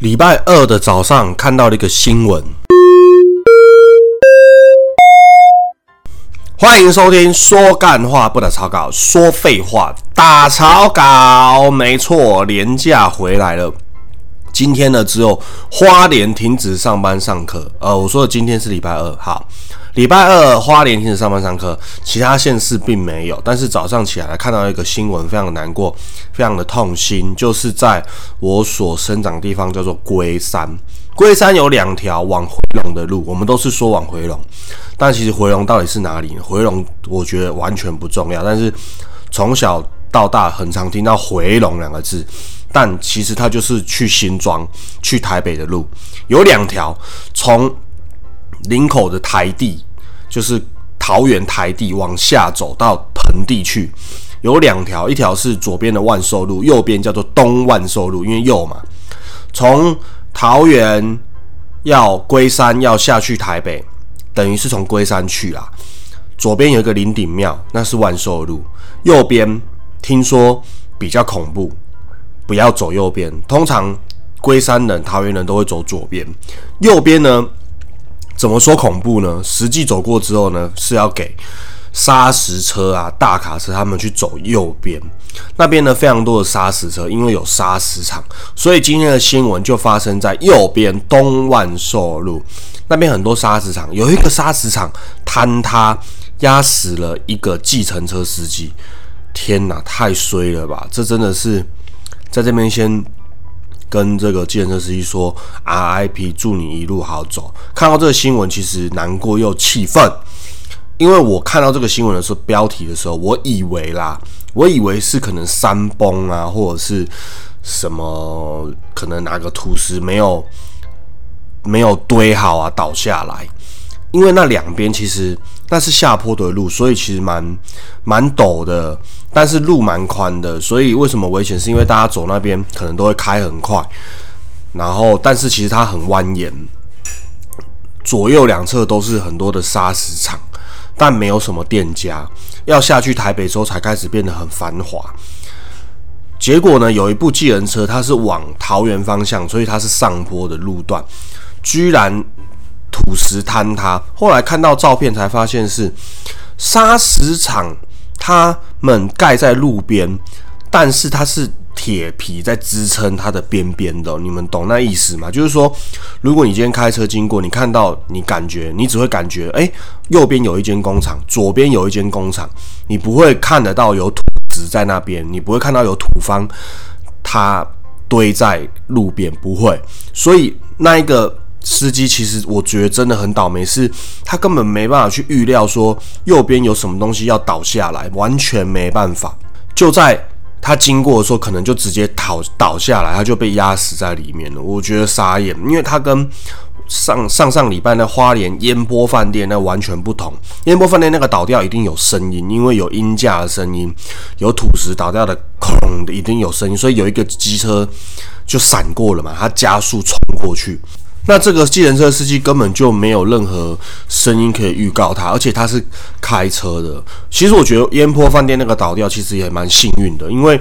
礼拜二的早上看到了一个新闻，欢迎收听说干话不打草稿，说废话打草稿。没错，年假回来了。今天呢，只有花莲停止上班上课。呃，我说的今天是礼拜二，好。礼拜二花莲停止上班上课，其他县市并没有。但是早上起来看到一个新闻，非常的难过，非常的痛心，就是在我所生长的地方叫做龟山。龟山有两条往回龙的路，我们都是说往回龙，但其实回龙到底是哪里呢？回龙我觉得完全不重要。但是从小到大很常听到回龙两个字，但其实它就是去新庄、去台北的路，有两条从林口的台地。就是桃园台地往下走到盆地去，有两条，一条是左边的万寿路，右边叫做东万寿路，因为右嘛。从桃园要龟山要下去台北，等于是从龟山去啦。左边有一个林顶庙，那是万寿路。右边听说比较恐怖，不要走右边。通常龟山人、桃园人都会走左边，右边呢？怎么说恐怖呢？实际走过之后呢，是要给砂石车啊、大卡车他们去走右边那边呢，非常多的砂石车，因为有砂石场，所以今天的新闻就发生在右边东万寿路那边，很多砂石场，有一个砂石场坍塌，压死了一个计程车司机。天哪，太衰了吧！这真的是在这边先。跟这个建设司机说：“RIP，祝你一路好走。”看到这个新闻，其实难过又气愤，因为我看到这个新闻的时候，标题的时候，我以为啦，我以为是可能山崩啊，或者是什么，可能哪个土石没有没有堆好啊，倒下来。因为那两边其实那是下坡的路，所以其实蛮蛮陡的，但是路蛮宽的，所以为什么危险？是因为大家走那边可能都会开很快，然后但是其实它很蜿蜒，左右两侧都是很多的砂石场，但没有什么店家。要下去台北之后才开始变得很繁华。结果呢，有一部计程车，它是往桃园方向，所以它是上坡的路段，居然。土石坍塌，后来看到照片才发现是砂石场，他们盖在路边，但是它是铁皮在支撑它的边边的，你们懂那意思吗？就是说，如果你今天开车经过，你看到你感觉，你只会感觉，哎，右边有一间工厂，左边有一间工厂，你不会看得到有土石在那边，你不会看到有土方它堆在路边，不会，所以那一个。司机其实我觉得真的很倒霉，是他根本没办法去预料说右边有什么东西要倒下来，完全没办法。就在他经过的时候，可能就直接倒倒下来，他就被压死在里面了。我觉得傻眼，因为他跟上上上礼拜那花莲烟波饭店那完全不同。烟波饭店那个倒掉一定有声音，因为有音架的声音，有土石倒掉的空的一定有声音，所以有一个机车就闪过了嘛，他加速冲过去。那这个计程车司机根本就没有任何声音可以预告他，而且他是开车的。其实我觉得烟坡饭店那个倒掉其实也蛮幸运的，因为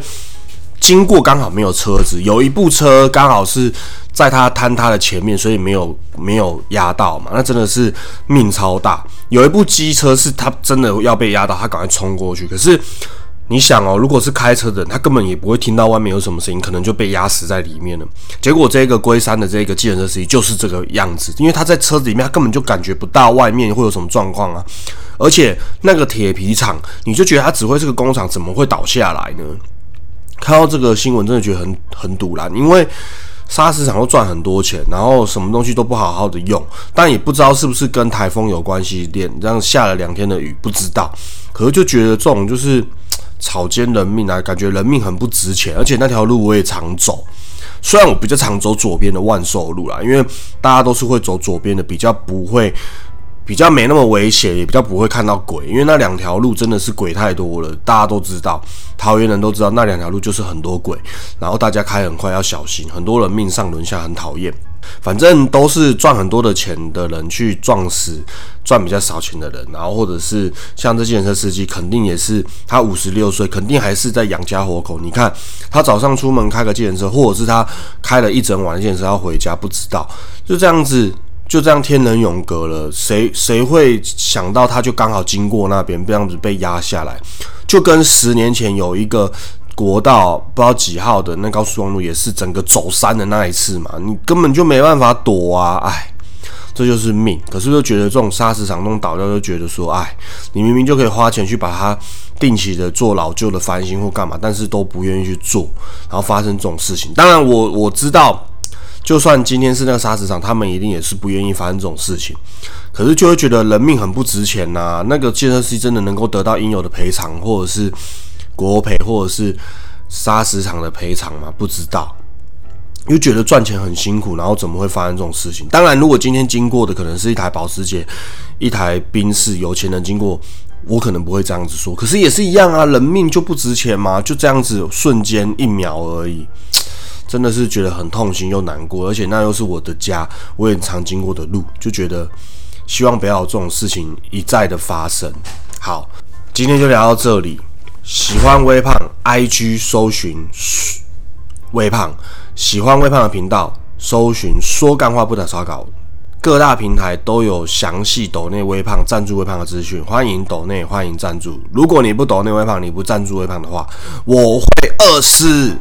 经过刚好没有车子，有一部车刚好是在他坍塌的前面，所以没有没有压到嘛。那真的是命超大。有一部机车是他真的要被压到，他赶快冲过去，可是。你想哦，如果是开车的人，他根本也不会听到外面有什么声音，可能就被压死在里面了。结果这个龟山的这个计程车司机就是这个样子，因为他在车子里面，他根本就感觉不到外面会有什么状况啊。而且那个铁皮厂，你就觉得他指挥这个工厂怎么会倒下来呢？看到这个新闻，真的觉得很很堵然，因为砂石厂都赚很多钱，然后什么东西都不好好的用，但也不知道是不是跟台风有关系，连这样下了两天的雨，不知道。可是就觉得这种就是。草菅人命啊，感觉人命很不值钱，而且那条路我也常走，虽然我比较常走左边的万寿路啦，因为大家都是会走左边的，比较不会，比较没那么危险，也比较不会看到鬼，因为那两条路真的是鬼太多了，大家都知道，桃园人都知道那两条路就是很多鬼，然后大家开很快要小心，很多人命上轮下很讨厌。反正都是赚很多的钱的人去撞死赚比较少钱的人，然后或者是像这计程车司机，肯定也是他五十六岁，肯定还是在养家活口。你看他早上出门开个计程车，或者是他开了一整晚的计程车要回家，不知道就这样子。就这样天人永隔了，谁谁会想到他就刚好经过那边这样子被压下来，就跟十年前有一个国道不知道几号的那高速公路也是整个走山的那一次嘛，你根本就没办法躲啊！哎，这就是命。可是就觉得这种砂石场、弄倒掉，就觉得说，哎，你明明就可以花钱去把它定期的做老旧的翻新或干嘛，但是都不愿意去做，然后发生这种事情。当然，我我知道。就算今天是那个砂石场，他们一定也是不愿意发生这种事情，可是就会觉得人命很不值钱呐。那个建设司机真的能够得到应有的赔偿，或者是国赔，或者是砂石场的赔偿吗？不知道，又觉得赚钱很辛苦，然后怎么会发生这种事情？当然，如果今天经过的可能是一台保时捷、一台宾士，有钱人经过，我可能不会这样子说。可是也是一样啊，人命就不值钱吗？就这样子瞬间一秒而已。真的是觉得很痛心又难过，而且那又是我的家，我也常经过的路，就觉得希望不要有这种事情一再的发生。好，今天就聊到这里。喜欢微胖，IG 搜寻微胖；喜欢微胖的频道，搜寻说干话不打草稿。各大平台都有详细抖内微胖赞助微胖的资讯，欢迎抖内，欢迎赞助。如果你不抖内微胖，你不赞助微胖的话，我会饿死。